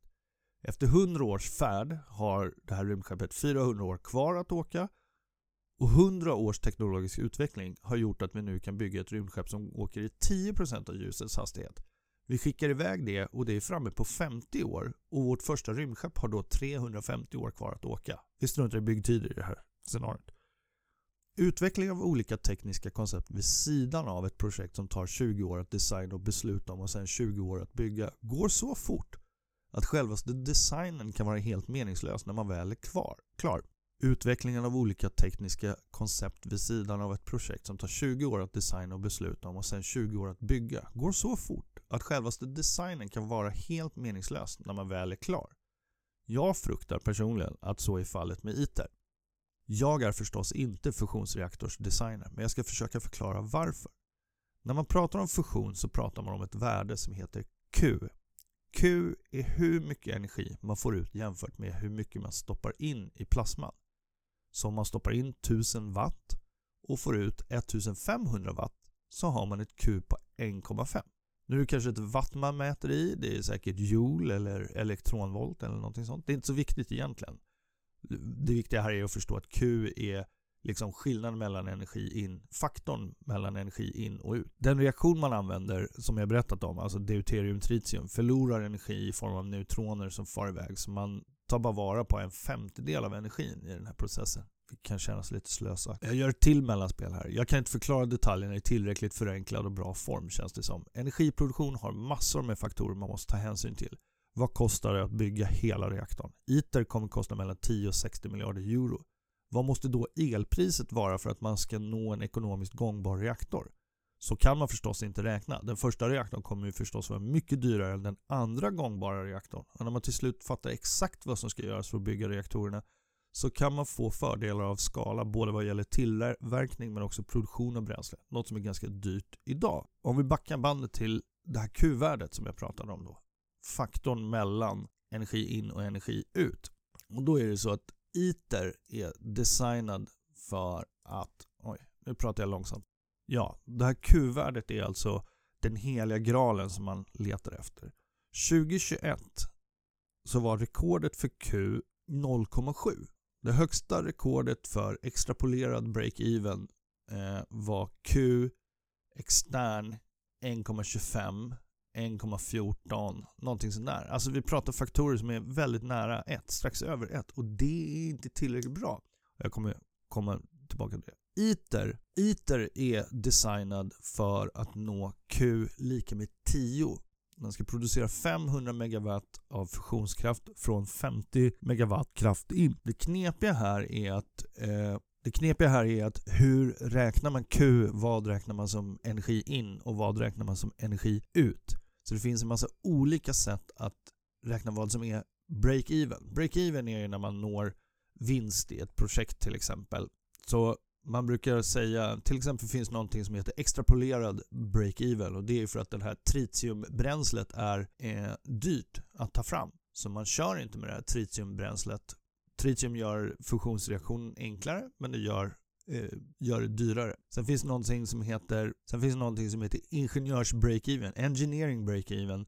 B: Efter 100 års färd har det här rymdskeppet 400 år kvar att åka och 100 års teknologisk utveckling har gjort att vi nu kan bygga ett rymdskepp som åker i 10% av ljusets hastighet. Vi skickar iväg det och det är framme på 50 år och vårt första rymdskepp har då 350 år kvar att åka. Vi struntar i byggtider i det här scenariot. Utveckling av olika tekniska koncept vid sidan av ett projekt som tar 20 år att designa och besluta om och sen 20 år att bygga går så fort att självaste designen kan vara helt meningslös när man väl är kvar, klar. Utvecklingen av olika tekniska koncept vid sidan av ett projekt som tar 20 år att designa och besluta om och sen 20 år att bygga går så fort att självaste designen kan vara helt meningslös när man väl är klar. Jag fruktar personligen att så är fallet med ITER. Jag är förstås inte fusionsreaktorsdesigner men jag ska försöka förklara varför. När man pratar om fusion så pratar man om ett värde som heter Q. Q är hur mycket energi man får ut jämfört med hur mycket man stoppar in i plasman. Så om man stoppar in 1000 watt och får ut 1500 watt så har man ett Q på 1,5. Nu är det kanske ett watt man mäter i, det är säkert joule eller elektronvolt eller någonting sånt. Det är inte så viktigt egentligen. Det viktiga här är att förstå att Q är liksom skillnaden mellan energi in, faktorn mellan energi in och ut. Den reaktion man använder, som jag berättat om, alltså deuterium tritium, förlorar energi i form av neutroner som far iväg. Så man tar bara vara på en femtedel av energin i den här processen. Det kan kännas lite slösakt. Jag gör ett till mellanspel här. Jag kan inte förklara detaljerna i tillräckligt förenklad och bra form känns det som. Energiproduktion har massor med faktorer man måste ta hänsyn till. Vad kostar det att bygga hela reaktorn? ITER kommer kosta mellan 10 och 60 miljarder euro. Vad måste då elpriset vara för att man ska nå en ekonomiskt gångbar reaktor? Så kan man förstås inte räkna. Den första reaktorn kommer ju förstås vara mycket dyrare än den andra gångbara reaktorn. Och när man till slut fattar exakt vad som ska göras för att bygga reaktorerna så kan man få fördelar av skala både vad gäller tillverkning men också produktion av bränsle. Något som är ganska dyrt idag. Om vi backar bandet till det här Q-värdet som jag pratade om då. Faktorn mellan energi in och energi ut. Och då är det så att ITER är designad för att, oj, nu pratar jag långsamt. Ja, det här Q-värdet är alltså den heliga graalen som man letar efter. 2021 så var rekordet för Q 0,7. Det högsta rekordet för extrapolerad break-even eh, var Q extern 1,25 1,14 någonting sånt där. Alltså vi pratar faktorer som är väldigt nära 1, strax över 1 och det är inte tillräckligt bra. Jag kommer komma tillbaka till det. ITER, ITER är designad för att nå Q lika med 10. Den ska producera 500 megawatt av fusionskraft från 50 megawatt kraft in. Det knepiga här är att eh, det knepiga här är att hur räknar man Q, vad räknar man som energi in och vad räknar man som energi ut? Så det finns en massa olika sätt att räkna vad som är break-even. Break-even är ju när man når vinst i ett projekt till exempel. Så man brukar säga, till exempel finns någonting som heter extrapolerad break-even och det är för att det här tritiumbränslet är eh, dyrt att ta fram. Så man kör inte med det här tritiumbränslet. Tritium gör fusionsreaktionen enklare men det gör eh, gör det dyrare. Sen finns någonting som heter, sen finns någonting som heter ingenjörs break-even, engineering break-even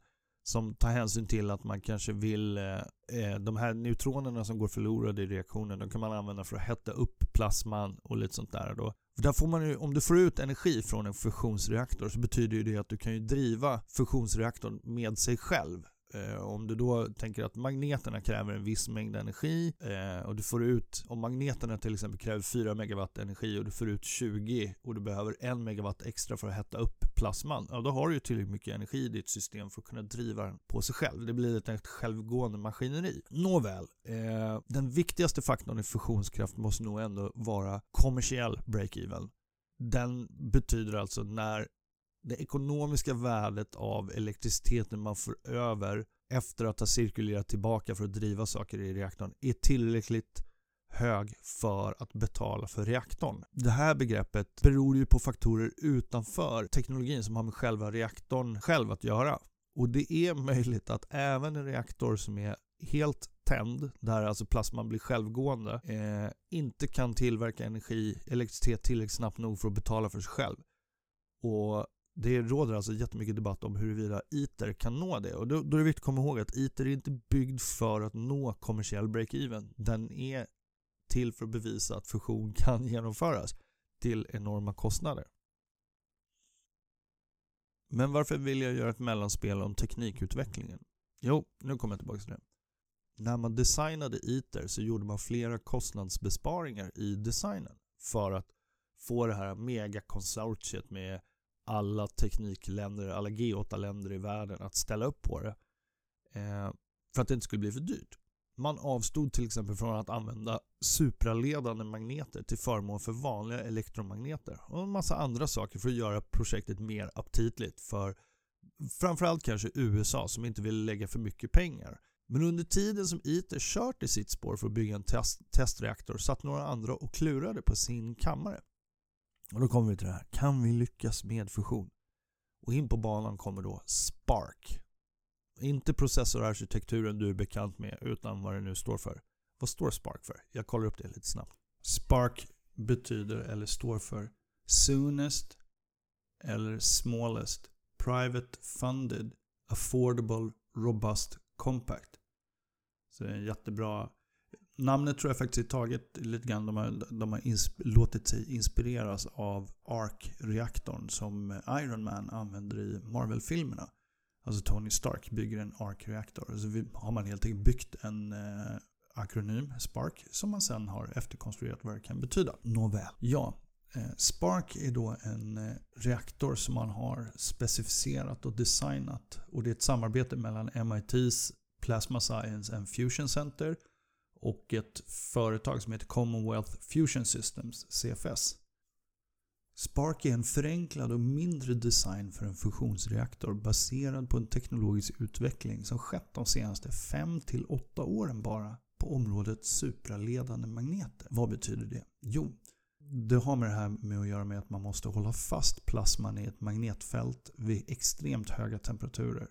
B: som tar hänsyn till att man kanske vill eh, eh, de här neutronerna som går förlorade i reaktionen, de kan man använda för att hetta upp plasman och lite sånt där då. För där får man ju, om du får ut energi från en fusionsreaktor så betyder det att du kan ju driva fusionsreaktorn med sig själv Eh, om du då tänker att magneterna kräver en viss mängd energi eh, och du får ut, om magneterna till exempel kräver 4 megawatt energi och du får ut 20 och du behöver 1 megawatt extra för att hetta upp plasman, ja då har du ju tillräckligt mycket energi i ditt system för att kunna driva den på sig själv. Det blir ett självgående maskineri. Nåväl, eh, den viktigaste faktorn i fusionskraft måste nog ändå vara kommersiell break-even. Den betyder alltså när det ekonomiska värdet av elektriciteten man får över efter att ha cirkulerat tillbaka för att driva saker i reaktorn är tillräckligt hög för att betala för reaktorn. Det här begreppet beror ju på faktorer utanför teknologin som har med själva reaktorn själv att göra. Och det är möjligt att även en reaktor som är helt tänd, där alltså plasman blir självgående, eh, inte kan tillverka energi, elektricitet tillräckligt snabbt nog för att betala för sig själv. Och det råder alltså jättemycket debatt om huruvida ITER kan nå det. Och då, då är det viktigt att komma ihåg att ITER är inte byggd för att nå kommersiell break-even. Den är till för att bevisa att fusion kan genomföras till enorma kostnader. Men varför vill jag göra ett mellanspel om teknikutvecklingen? Jo, nu kommer jag tillbaka till det. När man designade ITER så gjorde man flera kostnadsbesparingar i designen för att få det här megakonsortiet med alla teknikländer, alla G8-länder i världen att ställa upp på det. Eh, för att det inte skulle bli för dyrt. Man avstod till exempel från att använda supraledande magneter till förmån för vanliga elektromagneter och en massa andra saker för att göra projektet mer aptitligt för framförallt kanske USA som inte vill lägga för mycket pengar. Men under tiden som ITER kört i sitt spår för att bygga en test testreaktor satt några andra och klurade på sin kammare. Och då kommer vi till det här. Kan vi lyckas med fusion? Och in på banan kommer då Spark. Inte processorarkitekturen du är bekant med utan vad det nu står för. Vad står Spark för? Jag kollar upp det lite snabbt. Spark betyder eller står för Soonest eller Smallest Private Funded Affordable Robust Compact. Så det är en jättebra namnet tror jag faktiskt är taget lite grann. De har, de har låtit sig inspireras av Ark-reaktorn som Iron Man använder i Marvel-filmerna. Alltså Tony Stark bygger en Ark-reaktor. Så har man helt enkelt byggt en eh, akronym, Spark, som man sen har efterkonstruerat vad det kan betyda. Nåväl. Ja, eh, Spark är då en eh, reaktor som man har specificerat och designat. Och det är ett samarbete mellan MITs Plasma Science and Fusion Center och ett företag som heter Commonwealth Fusion Systems, CFS. Spark är en förenklad och mindre design för en fusionsreaktor baserad på en teknologisk utveckling som skett de senaste 5-8 åren bara på området supraledande magneter. Vad betyder det? Jo, det har med det här med att göra med att man måste hålla fast plasman i ett magnetfält vid extremt höga temperaturer.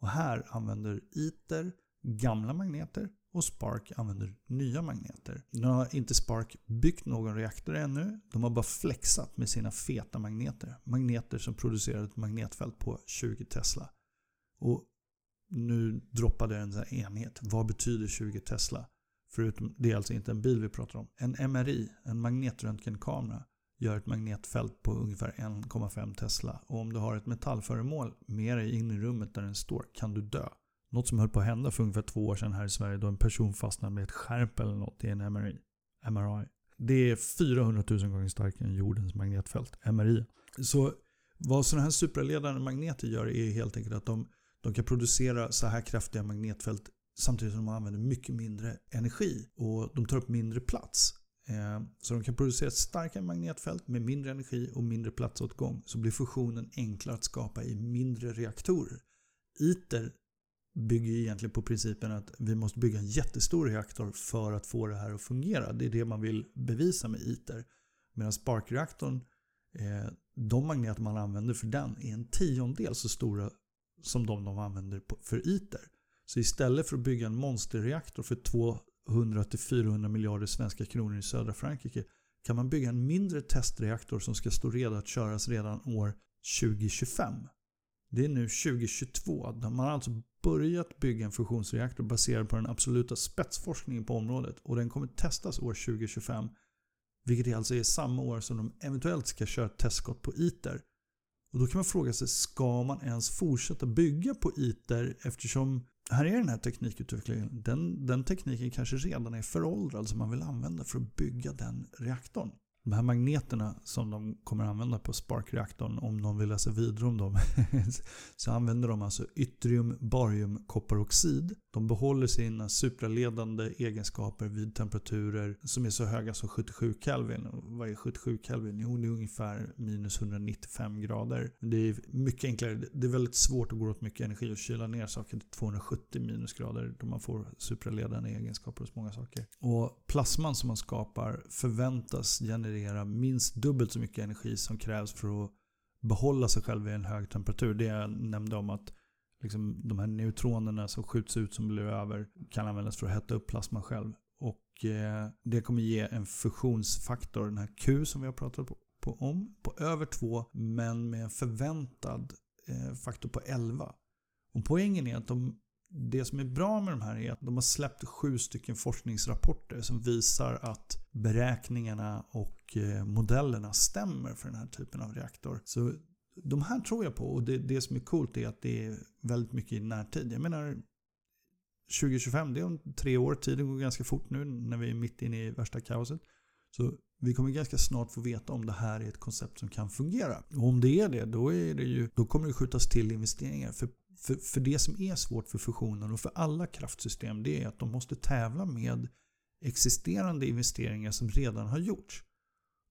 B: Och här använder ITER gamla magneter och Spark använder nya magneter. Nu har inte Spark byggt någon reaktor ännu. De har bara flexat med sina feta magneter. Magneter som producerar ett magnetfält på 20 Tesla. Och nu droppade en enhet. Vad betyder 20 Tesla? Förutom, det är alltså inte en bil vi pratar om. En MRI, en magnetröntgenkamera, gör ett magnetfält på ungefär 1,5 Tesla. Och om du har ett metallföremål med dig in i rummet där den står kan du dö. Något som höll på att hända för ungefär två år sedan här i Sverige då en person fastnade med ett skärp eller något i en MRI. MRI. Det är 400 000 gånger starkare än jordens magnetfält. MRI. Så vad sådana här superledande magneter gör är helt enkelt att de, de kan producera så här kraftiga magnetfält samtidigt som de använder mycket mindre energi och de tar upp mindre plats. Eh, så de kan producera ett starkare magnetfält med mindre energi och mindre platsåtgång så blir fusionen enklare att skapa i mindre reaktorer. ITER bygger egentligen på principen att vi måste bygga en jättestor reaktor för att få det här att fungera. Det är det man vill bevisa med ITER. Medan sparkreaktorn, eh, de magneter man använder för den är en tiondel så stora som de de använder för ITER. Så istället för att bygga en monsterreaktor för 200-400 miljarder svenska kronor i södra Frankrike kan man bygga en mindre testreaktor som ska stå redo att köras redan år 2025. Det är nu 2022. Man har alltså börjat bygga en fusionsreaktor baserad på den absoluta spetsforskningen på området och den kommer testas år 2025. Vilket alltså är samma år som de eventuellt ska köra testskott på ITER. Och då kan man fråga sig, ska man ens fortsätta bygga på ITER eftersom här är den här teknikutvecklingen. Den, den tekniken kanske redan är föråldrad som man vill använda för att bygga den reaktorn de här magneterna som de kommer använda på sparkreaktorn om någon vill läsa vidare om dem, så använder de alltså yttrium, barium, kopparoxid. De behåller sina supraledande egenskaper vid temperaturer som är så höga som 77 Kelvin. Vad är 77 Kelvin? Jo, det är ungefär minus 195 grader. Det är mycket enklare. Det är väldigt svårt att gå åt mycket energi och kyla ner saker till 270 minusgrader då man får supraledande egenskaper hos många saker. Och plasman som man skapar förväntas generera generera minst dubbelt så mycket energi som krävs för att behålla sig själv vid en hög temperatur. Det jag nämnde om att liksom, de här neutronerna som skjuts ut som blir över kan användas för att hetta upp plasman själv. Och eh, Det kommer ge en fusionsfaktor, den här Q som vi har pratat på, på om, på över 2 men med en förväntad eh, faktor på 11. Och Poängen är att de det som är bra med de här är att de har släppt sju stycken forskningsrapporter som visar att beräkningarna och eh, modellerna stämmer för den här typen av reaktor. Så de här tror jag på och det, det som är coolt är att det är väldigt mycket i närtid. Jag menar 2025, det är om tre år. Tiden går ganska fort nu när vi är mitt inne i värsta kaoset. Så vi kommer ganska snart få veta om det här är ett koncept som kan fungera. Och om det är det, då, är det ju, då kommer det skjutas till investeringar. För för, för det som är svårt för fusionen och för alla kraftsystem det är att de måste tävla med existerande investeringar som redan har gjorts.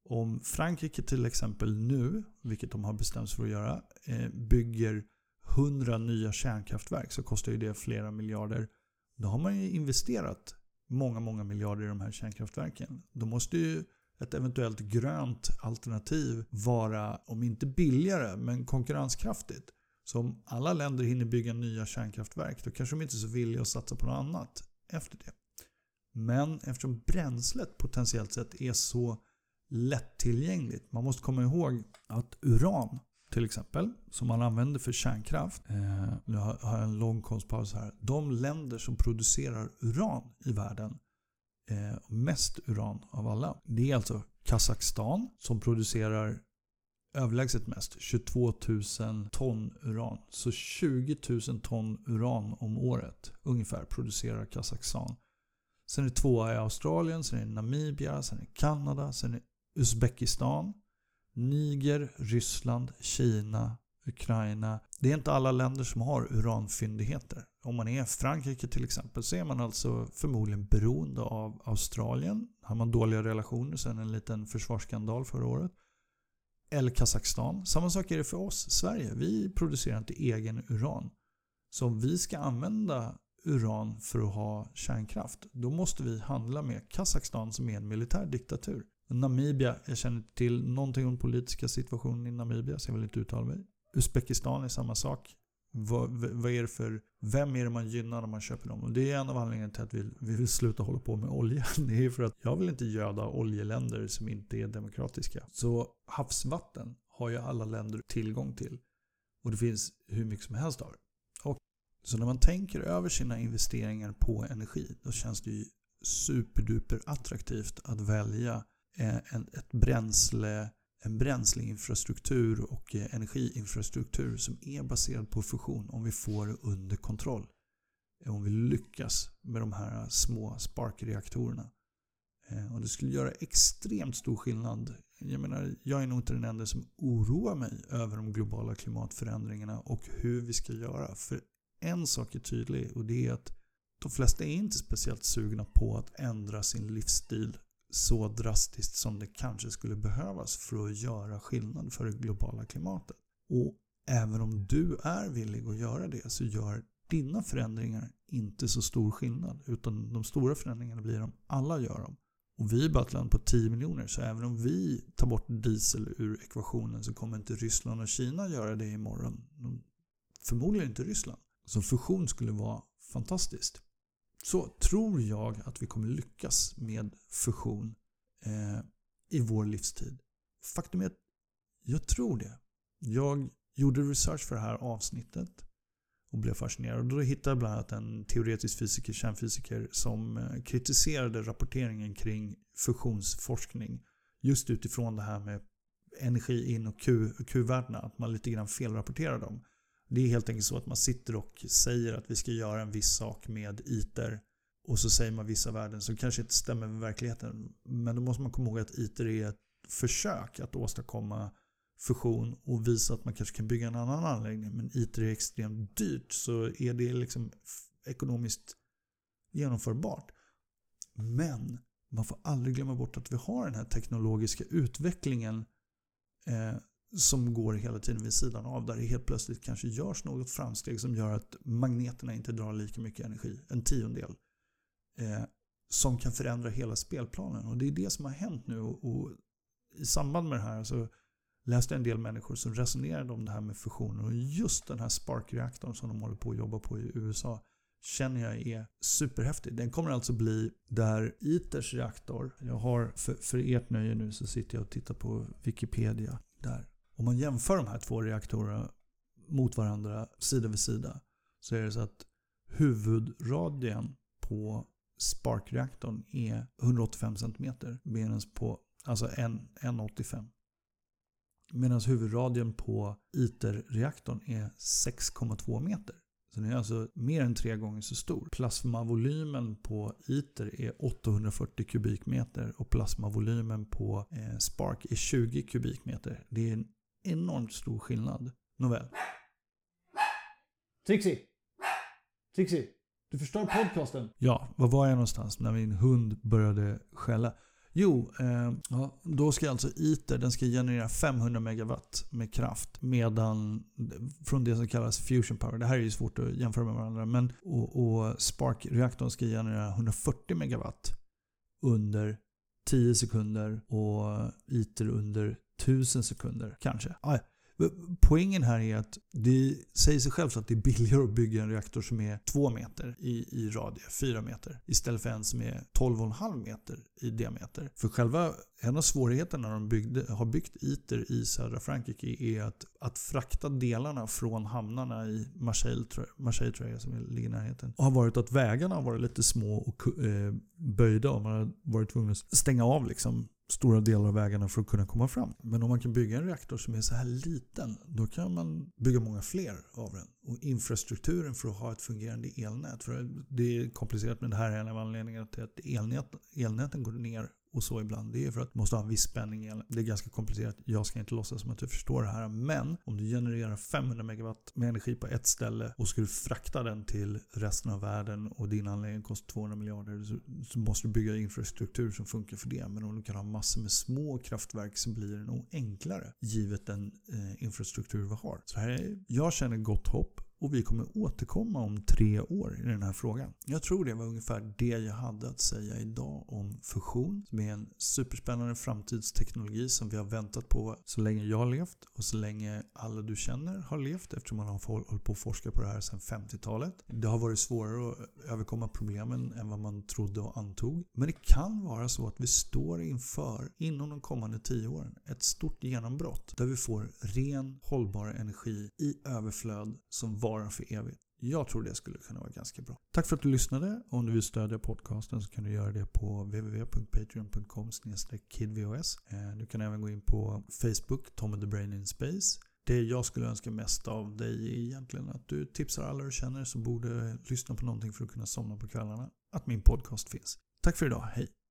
B: Om Frankrike till exempel nu, vilket de har bestämt sig för att göra, eh, bygger 100 nya kärnkraftverk så kostar ju det flera miljarder. Då har man ju investerat många, många miljarder i de här kärnkraftverken. Då måste ju ett eventuellt grönt alternativ vara, om inte billigare, men konkurrenskraftigt. Så om alla länder hinner bygga nya kärnkraftverk då kanske de inte är så villiga att satsa på något annat efter det. Men eftersom bränslet potentiellt sett är så lättillgängligt. Man måste komma ihåg att uran till exempel, som man använder för kärnkraft. Eh, nu har jag en lång konstpaus här. De länder som producerar uran i världen eh, mest uran av alla. Det är alltså Kazakstan som producerar överlägset mest, 22 000 ton uran. Så 20 000 ton uran om året ungefär producerar Kazakstan. Sen är det tvåa i Australien, sen är det Namibia, sen är det Kanada, sen är det Uzbekistan, Niger, Ryssland, Kina, Ukraina. Det är inte alla länder som har uranfyndigheter. Om man är Frankrike till exempel så är man alltså förmodligen beroende av Australien. Har man dåliga relationer sen en liten försvarsskandal förra året. Eller Kazakstan. Samma sak är det för oss, Sverige. Vi producerar inte egen uran. Så om vi ska använda uran för att ha kärnkraft, då måste vi handla med Kazakstan som är en militär diktatur. Namibia, jag känner inte till någonting om den politiska situationen i Namibia så jag vill inte uttala mig. Uzbekistan är samma sak. Vad, vad, är det för, vem är det man gynnar när man köper dem? Och det är en av anledningarna till att vi, vi vill sluta hålla på med olja. Det är för att jag vill inte göda oljeländer som inte är demokratiska. Så havsvatten har ju alla länder tillgång till. Och det finns hur mycket som helst av det. Och, så när man tänker över sina investeringar på energi, då känns det ju superduper attraktivt att välja eh, en, ett bränsle en bränsleinfrastruktur och eh, energiinfrastruktur som är baserad på fusion om vi får det under kontroll. Eh, om vi lyckas med de här små sparkreaktorerna. Eh, och det skulle göra extremt stor skillnad. Jag menar, jag är nog inte den enda som oroar mig över de globala klimatförändringarna och hur vi ska göra. För en sak är tydlig och det är att de flesta är inte speciellt sugna på att ändra sin livsstil så drastiskt som det kanske skulle behövas för att göra skillnad för det globala klimatet. Och även om du är villig att göra det så gör dina förändringar inte så stor skillnad. Utan de stora förändringarna blir om alla gör dem. Och vi är bara ett land på 10 miljoner så även om vi tar bort diesel ur ekvationen så kommer inte Ryssland och Kina göra det imorgon. Förmodligen inte Ryssland. Så fusion skulle vara fantastiskt så tror jag att vi kommer lyckas med fusion eh, i vår livstid. Faktum är att jag tror det. Jag gjorde research för det här avsnittet och blev fascinerad. Och då hittade jag bland annat en teoretisk fysiker, kärnfysiker, som eh, kritiserade rapporteringen kring fusionsforskning. Just utifrån det här med energi in och Q-värdena, att man lite grann felrapporterar dem. Det är helt enkelt så att man sitter och säger att vi ska göra en viss sak med ITER och så säger man vissa värden som kanske inte stämmer med verkligheten. Men då måste man komma ihåg att ITER är ett försök att åstadkomma fusion och visa att man kanske kan bygga en annan anläggning. Men ITER är extremt dyrt så är det liksom ekonomiskt genomförbart. Men man får aldrig glömma bort att vi har den här teknologiska utvecklingen eh, som går hela tiden vid sidan av. Där det helt plötsligt kanske görs något framsteg som gör att magneterna inte drar lika mycket energi. En tiondel. Eh, som kan förändra hela spelplanen. Och det är det som har hänt nu. Och, och I samband med det här så läste jag en del människor som resonerade om det här med fusioner. Och just den här Spark-reaktorn som de håller på att jobba på i USA känner jag är superhäftig. Den kommer alltså bli där ITERs reaktor, jag har för, för ert nöje nu så sitter jag och tittar på Wikipedia där. Om man jämför de här två reaktorerna mot varandra sida vid sida så är det så att huvudradien på sparkreaktorn är 185 cm medan på alltså 1,85 Medan huvudradien på ITER-reaktorn är 6,2 meter. Så den är alltså mer än tre gånger så stor. Plasmavolymen på ITER är 840 kubikmeter och plasmavolymen på eh, Spark är 20 kubikmeter. Det är en enormt stor skillnad. Nåväl. Trixie! Trixie! Du förstör podcasten. Ja, var var jag någonstans när min hund började skälla? Jo, eh, ja, då ska alltså ITER den ska generera 500 megawatt med kraft. Medan från det som kallas fusion power. Det här är ju svårt att jämföra med varandra. Men, och, och Spark-reaktorn ska generera 140 megawatt under 10 sekunder och ITER under tusen sekunder kanske. Aj. Poängen här är att det säger sig självt att det är billigare att bygga en reaktor som är 2 meter i, i radie, 4 meter, istället för en som är 12,5 meter i diameter. För själva en av svårigheterna när de byggde, har byggt ITER i södra Frankrike är att, att frakta delarna från hamnarna i Marseille, Marseille tror jag, som ligger i närheten. har varit att vägarna har varit lite små och eh, böjda och man har varit tvungen att stänga av liksom stora delar av vägarna för att kunna komma fram. Men om man kan bygga en reaktor som är så här liten, då kan man bygga många fler av den. Och infrastrukturen för att ha ett fungerande elnät, för det är komplicerat men det här är en av anledningarna till att elnät, elnäten går ner och så ibland. Det är för att du måste ha en viss spänning i elen. Det är ganska komplicerat. Jag ska inte låtsas som att du förstår det här. Men om du genererar 500 megawatt med energi på ett ställe och ska du frakta den till resten av världen och din anläggning kostar 200 miljarder så, måste du bygga infrastruktur som funkar för det. Men om du kan ha massor med små kraftverk så blir det nog enklare givet den eh, infrastruktur vi har. Så här är, jag känner gott hopp. Och vi kommer återkomma om tre år i den här frågan. Jag tror det var ungefär det jag hade att säga idag om fusion. Som är en superspännande framtidsteknologi som vi har väntat på så länge jag har levt och så länge alla du känner har levt eftersom man har hållit på att forska på det här sedan 50-talet. Det har varit svårare att överkomma problemen än vad man trodde och antog. Men det kan vara så att vi står inför, inom de kommande tio åren, ett stort genombrott där vi får ren, hållbar energi i överflöd som vara för evigt. Jag tror det skulle kunna vara ganska bra. Tack för att du lyssnade. Om du vill stödja podcasten så kan du göra det på www.patreon.com kidvos. Eh, du kan även gå in på Facebook, Tom the Brain in Space. Det jag skulle önska mest av dig är egentligen att du tipsar alla du känner som borde lyssna på någonting för att kunna somna på kvällarna. Att min podcast finns. Tack för idag, hej!